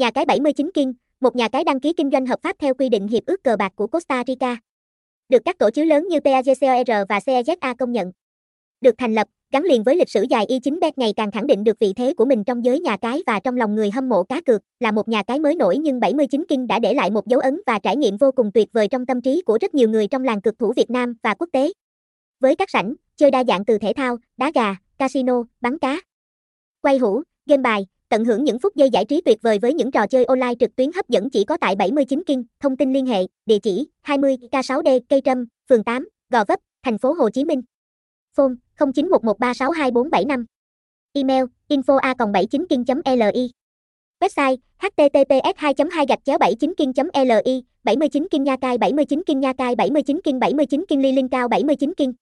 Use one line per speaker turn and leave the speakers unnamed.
Nhà cái 79 King, một nhà cái đăng ký kinh doanh hợp pháp theo quy định hiệp ước cờ bạc của Costa Rica. Được các tổ chức lớn như PAGCOR và CEZA công nhận. Được thành lập, gắn liền với lịch sử dài Y9 Bet ngày càng khẳng định được vị thế của mình trong giới nhà cái và trong lòng người hâm mộ cá cược, là một nhà cái mới nổi nhưng 79 King đã để lại một dấu ấn và trải nghiệm vô cùng tuyệt vời trong tâm trí của rất nhiều người trong làng cực thủ Việt Nam và quốc tế. Với các sảnh, chơi đa dạng từ thể thao, đá gà, casino, bắn cá, quay hũ, game bài, tận hưởng những phút giây giải trí tuyệt vời với những trò chơi online trực tuyến hấp dẫn chỉ có tại 79 King. Thông tin liên hệ, địa chỉ 20 K6D, Cây Trâm, phường 8, Gò Vấp, thành phố Hồ Chí Minh. Phone 0911362475. Email info a 79 king.li. Website https 2 2 gạch chéo 79 king.li 79 kinh Nha Cai 79 kinh Nha Cai 79 kinh 79 kinh Ly Linh Cao 79 kinh